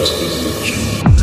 Disposition.